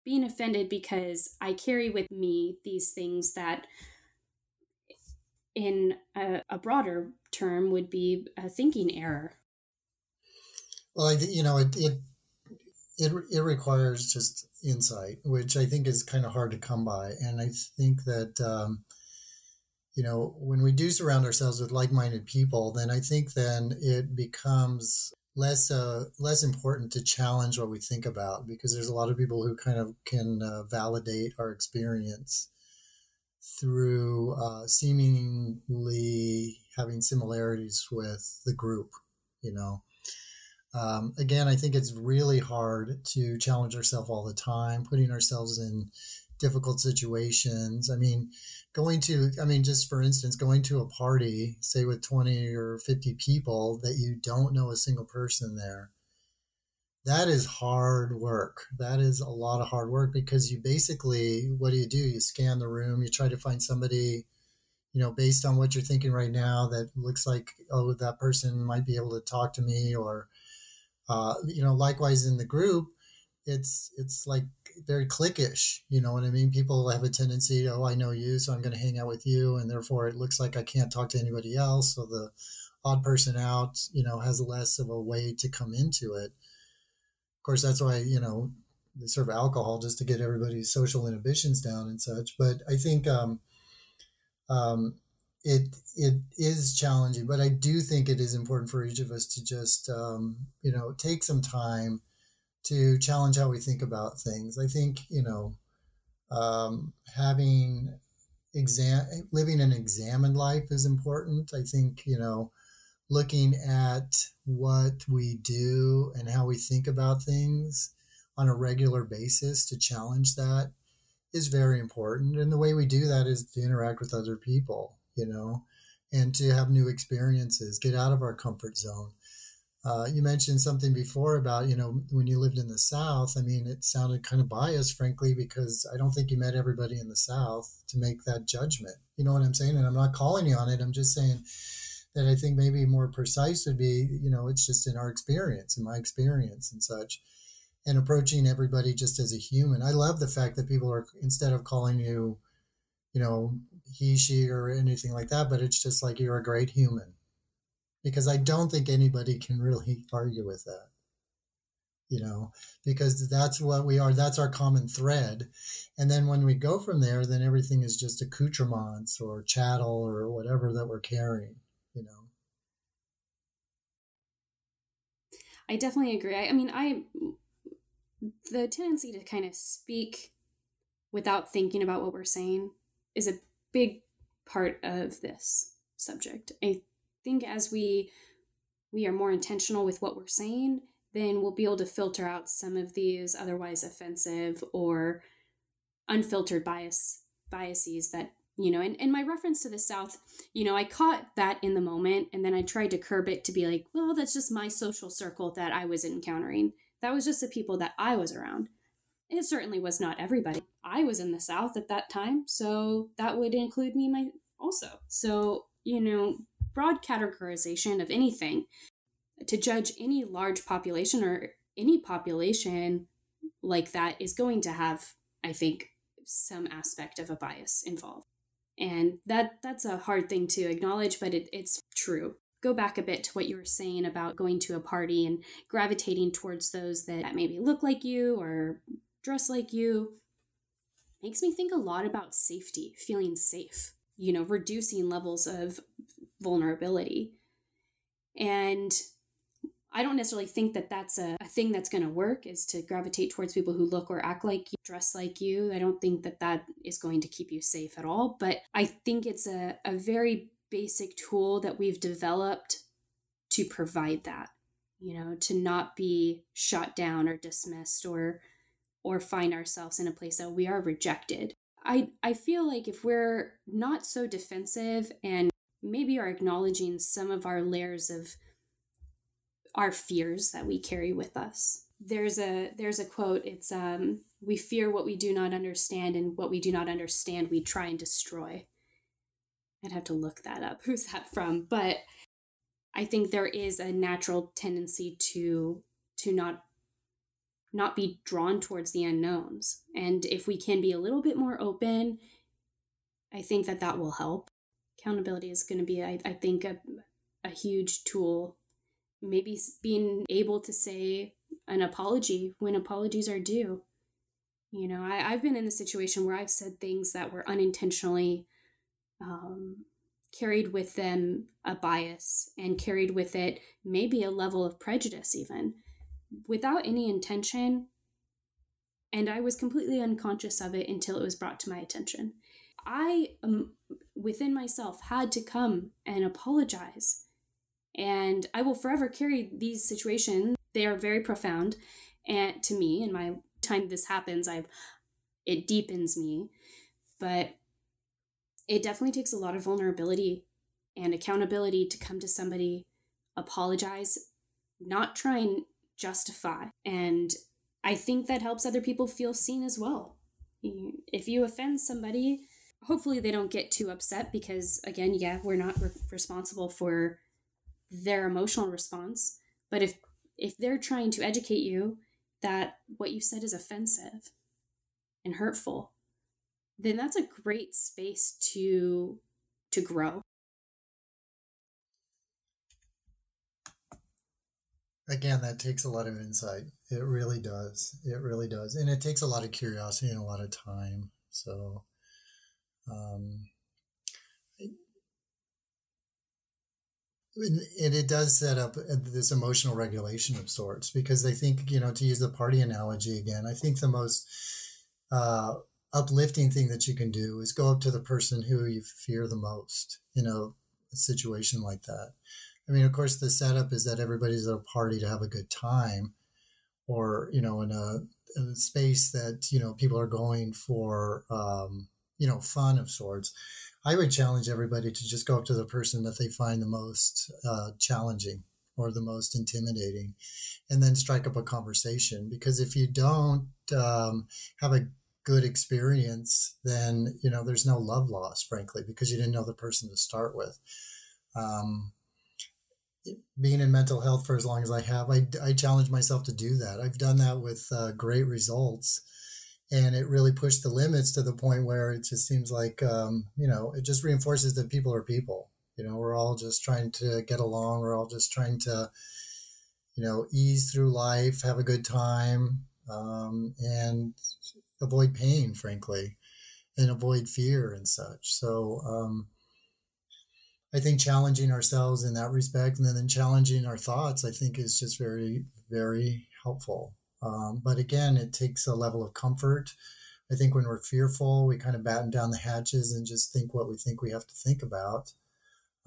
Being offended because I carry with me these things that in a, a broader term would be a thinking error. Well, I, you know, it, it it it requires just insight, which I think is kind of hard to come by, and I think that um, you know, when we do surround ourselves with like-minded people, then I think then it becomes less uh, less important to challenge what we think about because there's a lot of people who kind of can uh, validate our experience through uh, seemingly having similarities with the group, you know. Um, again, I think it's really hard to challenge ourselves all the time, putting ourselves in difficult situations. I mean, going to, I mean, just for instance, going to a party, say with 20 or 50 people that you don't know a single person there, that is hard work. That is a lot of hard work because you basically, what do you do? You scan the room, you try to find somebody you know, based on what you're thinking right now, that looks like, oh, that person might be able to talk to me, or, uh, you know, likewise in the group, it's it's like very cliquish. You know what I mean? People have a tendency to, oh, I know you, so I'm going to hang out with you, and therefore it looks like I can't talk to anybody else. So the odd person out, you know, has less of a way to come into it. Of course, that's why you know they serve alcohol just to get everybody's social inhibitions down and such. But I think. Um, um, it it is challenging, but I do think it is important for each of us to just um, you know take some time to challenge how we think about things. I think you know um, having exam living an examined life is important. I think you know looking at what we do and how we think about things on a regular basis to challenge that is very important. And the way we do that is to interact with other people, you know, and to have new experiences, get out of our comfort zone. Uh, you mentioned something before about, you know, when you lived in the South. I mean, it sounded kind of biased, frankly, because I don't think you met everybody in the South to make that judgment. You know what I'm saying? And I'm not calling you on it. I'm just saying that I think maybe more precise would be, you know, it's just in our experience, in my experience and such and approaching everybody just as a human. I love the fact that people are instead of calling you, you know, he, she, or anything like that, but it's just like you're a great human. Because I don't think anybody can really argue with that. You know, because that's what we are. That's our common thread. And then when we go from there, then everything is just accoutrements or chattel or whatever that we're carrying, you know. I definitely agree. I, I mean, I the tendency to kind of speak without thinking about what we're saying is a big part of this subject. I think as we we are more intentional with what we're saying, then we'll be able to filter out some of these otherwise offensive or unfiltered bias biases that you know and, and my reference to the south you know i caught that in the moment and then i tried to curb it to be like well that's just my social circle that i was encountering that was just the people that I was around. It certainly was not everybody. I was in the South at that time, so that would include me my also. So, you know, broad categorization of anything to judge any large population or any population like that is going to have, I think, some aspect of a bias involved. And that that's a hard thing to acknowledge, but it, it's true go back a bit to what you were saying about going to a party and gravitating towards those that maybe look like you or dress like you makes me think a lot about safety, feeling safe, you know, reducing levels of vulnerability. And I don't necessarily think that that's a, a thing that's going to work is to gravitate towards people who look or act like you, dress like you. I don't think that that is going to keep you safe at all. But I think it's a, a very basic tool that we've developed to provide that you know to not be shut down or dismissed or or find ourselves in a place that we are rejected i i feel like if we're not so defensive and maybe are acknowledging some of our layers of our fears that we carry with us there's a there's a quote it's um we fear what we do not understand and what we do not understand we try and destroy I'd have to look that up. Who's that from? But I think there is a natural tendency to to not not be drawn towards the unknowns. And if we can be a little bit more open, I think that that will help. Accountability is going to be, I, I think, a, a huge tool. Maybe being able to say an apology when apologies are due. You know, I, I've been in a situation where I've said things that were unintentionally um, carried with them a bias and carried with it maybe a level of prejudice, even without any intention. And I was completely unconscious of it until it was brought to my attention. I, um, within myself, had to come and apologize. And I will forever carry these situations they are very profound. And to me, in my time this happens, I've it deepens me. But it definitely takes a lot of vulnerability and accountability to come to somebody, apologize, not try and justify. And I think that helps other people feel seen as well. If you offend somebody, hopefully they don't get too upset because, again, yeah, we're not re- responsible for their emotional response. But if if they're trying to educate you that what you said is offensive and hurtful, then that's a great space to to grow. Again, that takes a lot of insight. It really does. It really does. And it takes a lot of curiosity and a lot of time. So um and it does set up this emotional regulation of sorts because I think you know to use the party analogy again, I think the most uh, uplifting thing that you can do is go up to the person who you fear the most You know, a situation like that. I mean, of course, the setup is that everybody's at a party to have a good time, or you know, in a, in a space that you know people are going for um, you know fun of sorts. I would challenge everybody to just go up to the person that they find the most uh, challenging or the most intimidating, and then strike up a conversation. Because if you don't um, have a good experience, then you know there's no love lost, frankly, because you didn't know the person to start with. Um, being in mental health for as long as I have, I, I challenge myself to do that. I've done that with uh, great results, and it really pushed the limits to the point where it just seems like um, you know it just reinforces that people are people. You know, we're all just trying to get along. We're all just trying to, you know, ease through life, have a good time, um, and avoid pain, frankly, and avoid fear and such. So um, I think challenging ourselves in that respect and then challenging our thoughts, I think is just very, very helpful. Um, but again, it takes a level of comfort. I think when we're fearful, we kind of batten down the hatches and just think what we think we have to think about.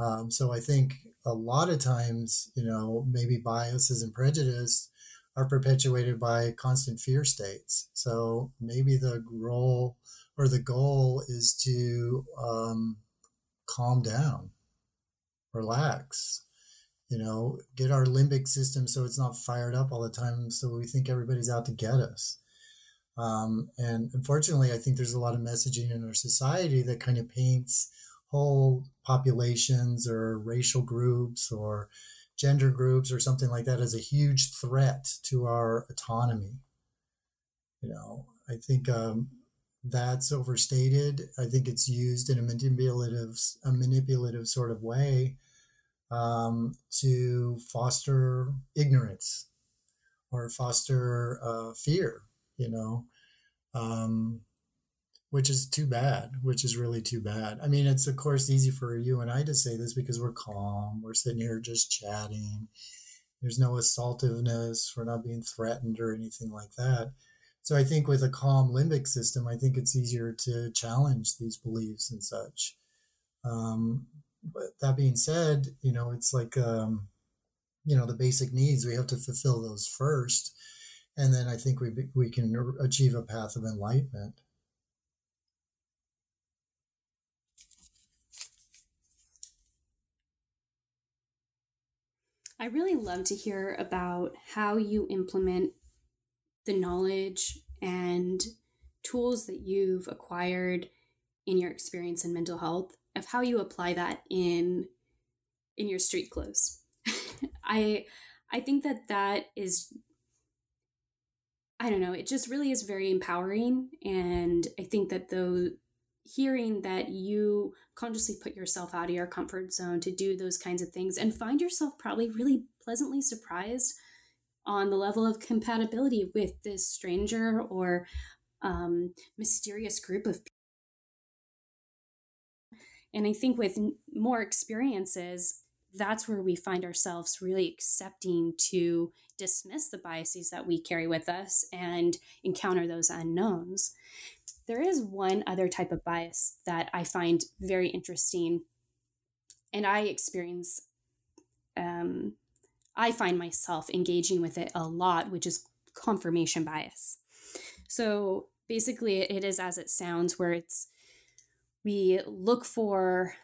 Um, so I think a lot of times, you know, maybe biases and prejudice are perpetuated by constant fear states. So maybe the role or the goal is to um, calm down, relax, you know, get our limbic system so it's not fired up all the time so we think everybody's out to get us. Um, and unfortunately, I think there's a lot of messaging in our society that kind of paints whole populations or racial groups or gender groups or something like that as a huge threat to our autonomy. You know, I think um, that's overstated. I think it's used in a manipulative, a manipulative sort of way um, to foster ignorance or foster uh, fear. You know, um, which is too bad, which is really too bad. I mean, it's of course easy for you and I to say this because we're calm, we're sitting here just chatting. There's no assaultiveness, we're not being threatened or anything like that. So I think with a calm limbic system, I think it's easier to challenge these beliefs and such. Um, but that being said, you know, it's like, um, you know, the basic needs, we have to fulfill those first. And then I think we, we can achieve a path of enlightenment. I really love to hear about how you implement the knowledge and tools that you've acquired in your experience in mental health of how you apply that in in your street clothes. I I think that that is I don't know, it just really is very empowering and I think that though hearing that you consciously put yourself out of your comfort zone to do those kinds of things and find yourself probably really pleasantly surprised on the level of compatibility with this stranger or um, mysterious group of people. And I think with more experiences, that's where we find ourselves really accepting to dismiss the biases that we carry with us and encounter those unknowns. There is one other type of bias that I find very interesting, and I experience um, I find myself engaging with it a lot, which is confirmation bias. So basically, it is as it sounds, where it's we look for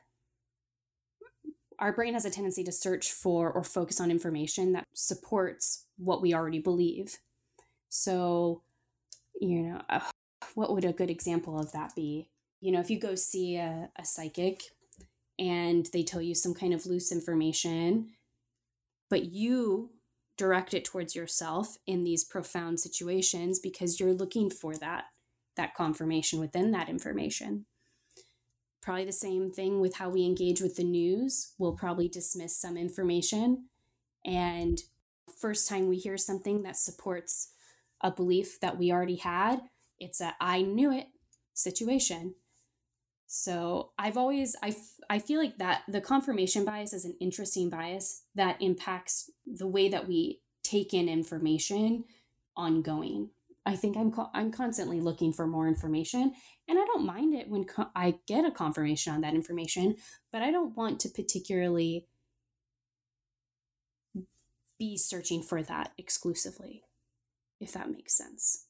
our brain has a tendency to search for or focus on information that supports what we already believe. So, you know, uh, what would a good example of that be? You know, if you go see a, a psychic and they tell you some kind of loose information, but you direct it towards yourself in these profound situations because you're looking for that that confirmation within that information probably the same thing with how we engage with the news. We'll probably dismiss some information. And first time we hear something that supports a belief that we already had it's a i knew it situation. So I've always I, f- I feel like that the confirmation bias is an interesting bias that impacts the way that we take in information ongoing. I think I'm co- I'm constantly looking for more information and I don't mind it when co- I get a confirmation on that information, but I don't want to particularly be searching for that exclusively if that makes sense.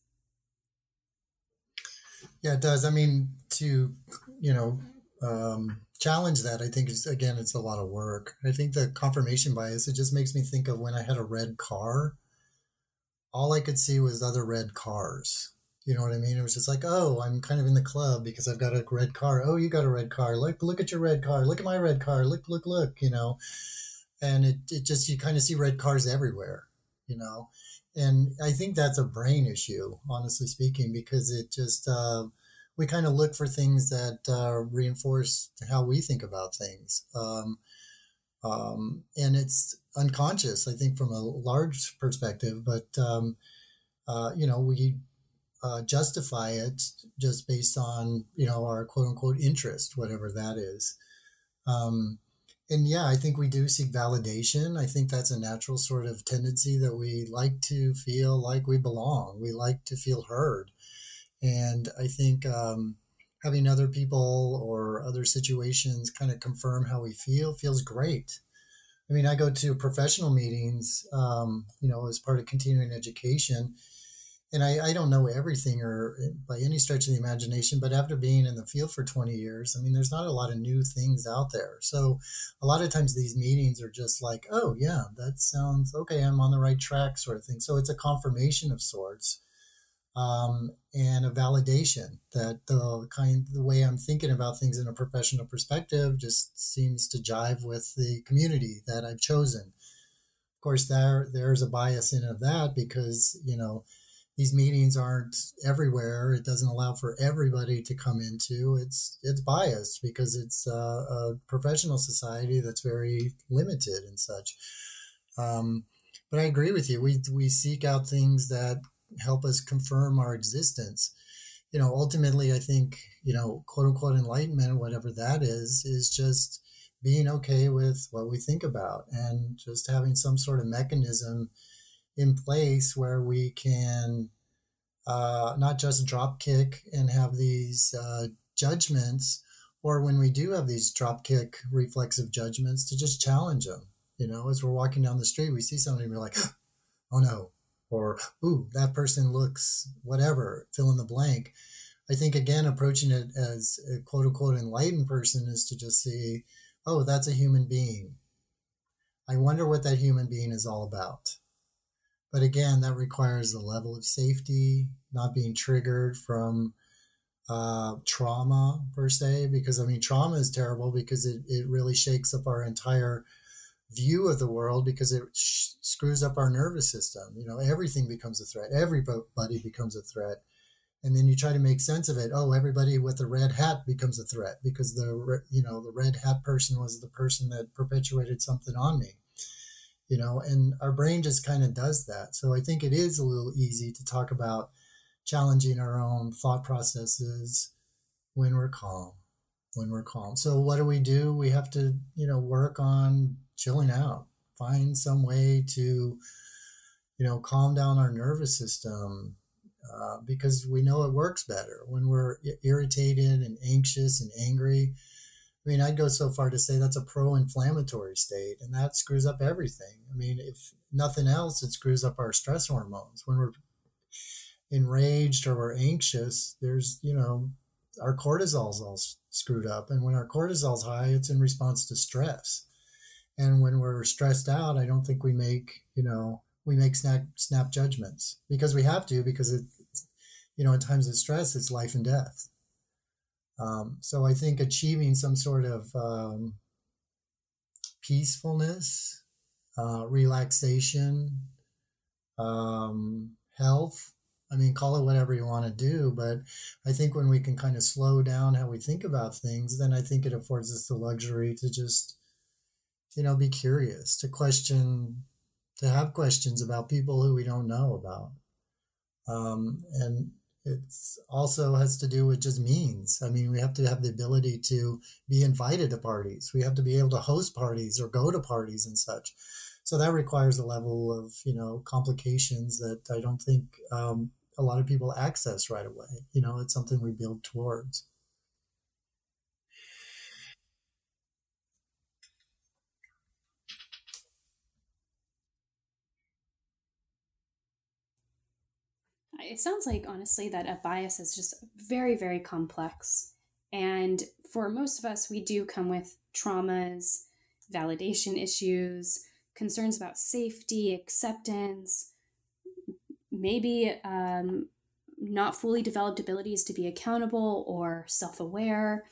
Yeah, it does. I mean, to you know um, challenge that, I think is again, it's a lot of work. I think the confirmation bias it just makes me think of when I had a red car. All I could see was other red cars. You know what I mean? It was just like, oh, I'm kind of in the club because I've got a red car. Oh, you got a red car. Look, look at your red car. Look at my red car. Look, look, look. You know, and it it just you kind of see red cars everywhere. You know, and I think that's a brain issue, honestly speaking, because it just uh, we kind of look for things that uh, reinforce how we think about things, um, um, and it's unconscious. I think from a large perspective, but um, uh, you know we uh, justify it just based on you know our quote unquote interest, whatever that is. Um, and yeah, I think we do seek validation. I think that's a natural sort of tendency that we like to feel like we belong. We like to feel heard. And I think um, having other people or other situations kind of confirm how we feel feels great. I mean, I go to professional meetings, um, you know, as part of continuing education and I, I don't know everything or eh, by any stretch of the imagination, but after being in the field for 20 years, I mean, there's not a lot of new things out there. So a lot of times these meetings are just like, oh, yeah, that sounds okay. I'm on the right track, sort of thing. So it's a confirmation of sorts um, and a validation that the kind, the way I'm thinking about things in a professional perspective just seems to jive with the community that I've chosen. Of course, there there's a bias in of that because, you know, these meetings aren't everywhere. It doesn't allow for everybody to come into. It's it's biased because it's a, a professional society that's very limited and such. Um, but I agree with you. We we seek out things that help us confirm our existence. You know, ultimately, I think you know, quote unquote enlightenment, whatever that is, is just being okay with what we think about and just having some sort of mechanism in place where we can uh, not just drop kick and have these uh, judgments, or when we do have these drop kick reflexive judgments, to just challenge them. You know, as we're walking down the street, we see somebody and we're like, oh no, or ooh, that person looks whatever, fill in the blank. I think again, approaching it as a quote unquote enlightened person is to just see, oh, that's a human being. I wonder what that human being is all about. But again, that requires a level of safety, not being triggered from uh, trauma per se, because I mean, trauma is terrible because it, it really shakes up our entire view of the world because it sh- screws up our nervous system. You know, everything becomes a threat, everybody becomes a threat. And then you try to make sense of it. Oh, everybody with a red hat becomes a threat because the you know the red hat person was the person that perpetuated something on me you know, and our brain just kind of does that. So I think it is a little easy to talk about challenging our own thought processes when we're calm, when we're calm. So what do we do? We have to, you know, work on chilling out, find some way to, you know, calm down our nervous system, uh, because we know it works better when we're irritated and anxious and angry I mean, I'd go so far to say that's a pro inflammatory state, and that screws up everything. I mean, if nothing else, it screws up our stress hormones. When we're enraged or we're anxious, there's, you know, our cortisol's all screwed up. And when our cortisol's high, it's in response to stress. And when we're stressed out, I don't think we make, you know, we make snap, snap judgments because we have to, because it, you know, in times of stress, it's life and death. Um, so I think achieving some sort of um, peacefulness, uh, relaxation, um, health. I mean, call it whatever you want to do, but I think when we can kind of slow down how we think about things, then I think it affords us the luxury to just, you know, be curious, to question, to have questions about people who we don't know about. Um, and it also has to do with just means. I mean, we have to have the ability to be invited to parties. We have to be able to host parties or go to parties and such. So that requires a level of you know complications that I don't think um, a lot of people access right away. You know, it's something we build towards. It sounds like honestly that a bias is just very very complex. And for most of us we do come with traumas validation issues concerns about safety acceptance maybe um, not fully developed abilities to be accountable or self-aware.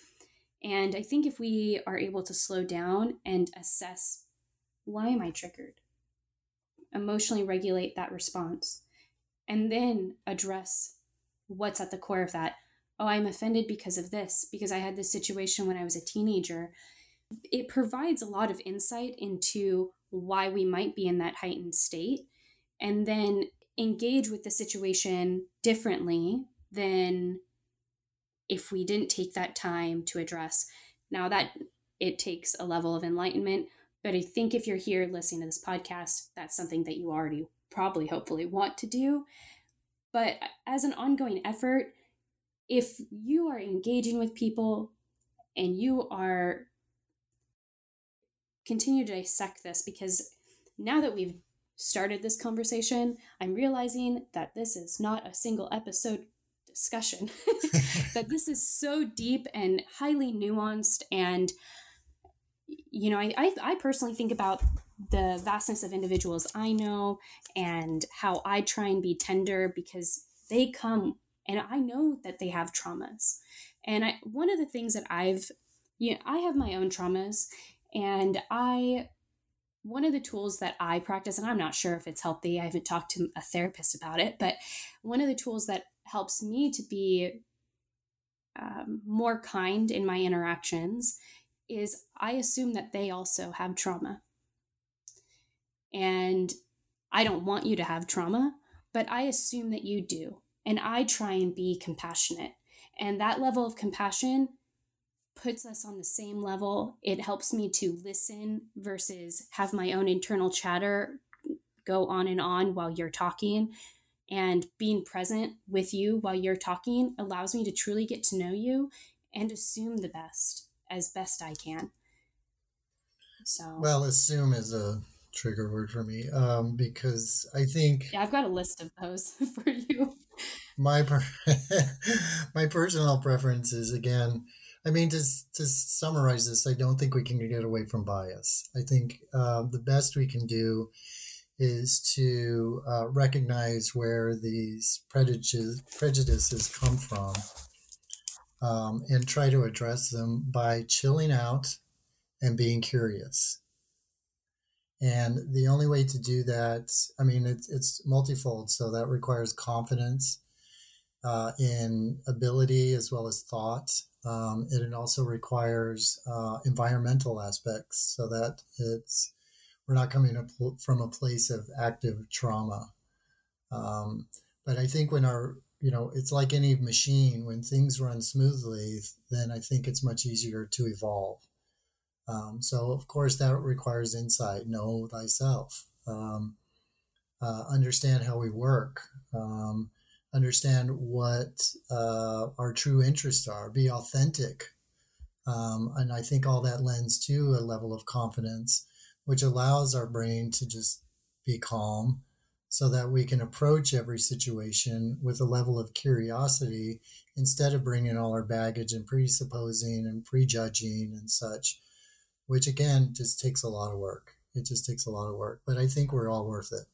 And i think if we are able to slow down and assess why am i triggered? Emotionally regulate that response and then address what's at the core of that. Oh, I'm offended because of this, because I had this situation when I was a teenager. It provides a lot of insight into why we might be in that heightened state and then engage with the situation differently than if we didn't take that time to address. Now, that it takes a level of enlightenment, but I think if you're here listening to this podcast, that's something that you already probably hopefully want to do. But as an ongoing effort, if you are engaging with people and you are continue to dissect this because now that we've started this conversation, I'm realizing that this is not a single episode discussion. that this is so deep and highly nuanced and you know, I, I, I personally think about the vastness of individuals I know and how I try and be tender because they come and I know that they have traumas. And I, one of the things that I've, you know, I have my own traumas and I, one of the tools that I practice, and I'm not sure if it's healthy, I haven't talked to a therapist about it, but one of the tools that helps me to be um, more kind in my interactions is I assume that they also have trauma. And I don't want you to have trauma, but I assume that you do. And I try and be compassionate. And that level of compassion puts us on the same level. It helps me to listen versus have my own internal chatter go on and on while you're talking. And being present with you while you're talking allows me to truly get to know you and assume the best as best I can. So well, assume is a trigger word for me um, because I think yeah, I've got a list of those for you. My per- my personal preference is again. I mean, to, to summarize this, I don't think we can get away from bias. I think uh, the best we can do is to uh, recognize where these prejudices, prejudices come from um, and try to address them by chilling out and being curious. And the only way to do that, I mean, it, it's multifold. So that requires confidence uh, in ability as well as thought. Um, and it also requires uh, environmental aspects so that it's we're not coming from a place of active trauma. Um, but I think when our you know, it's like any machine. When things run smoothly, then I think it's much easier to evolve. Um, so, of course, that requires insight. Know thyself. Um, uh, understand how we work. Um, understand what uh, our true interests are. Be authentic. Um, and I think all that lends to a level of confidence, which allows our brain to just be calm so that we can approach every situation with a level of curiosity instead of bringing all our baggage and presupposing and prejudging and such, which again just takes a lot of work. It just takes a lot of work, but I think we're all worth it,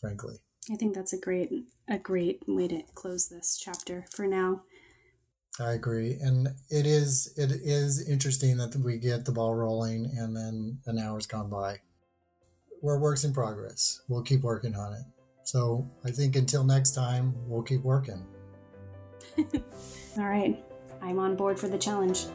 frankly. I think that's a great a great way to close this chapter for now. I agree, and it is it is interesting that we get the ball rolling, and then an hour's gone by. We're works in progress. We'll keep working on it. So I think until next time, we'll keep working. All right, I'm on board for the challenge.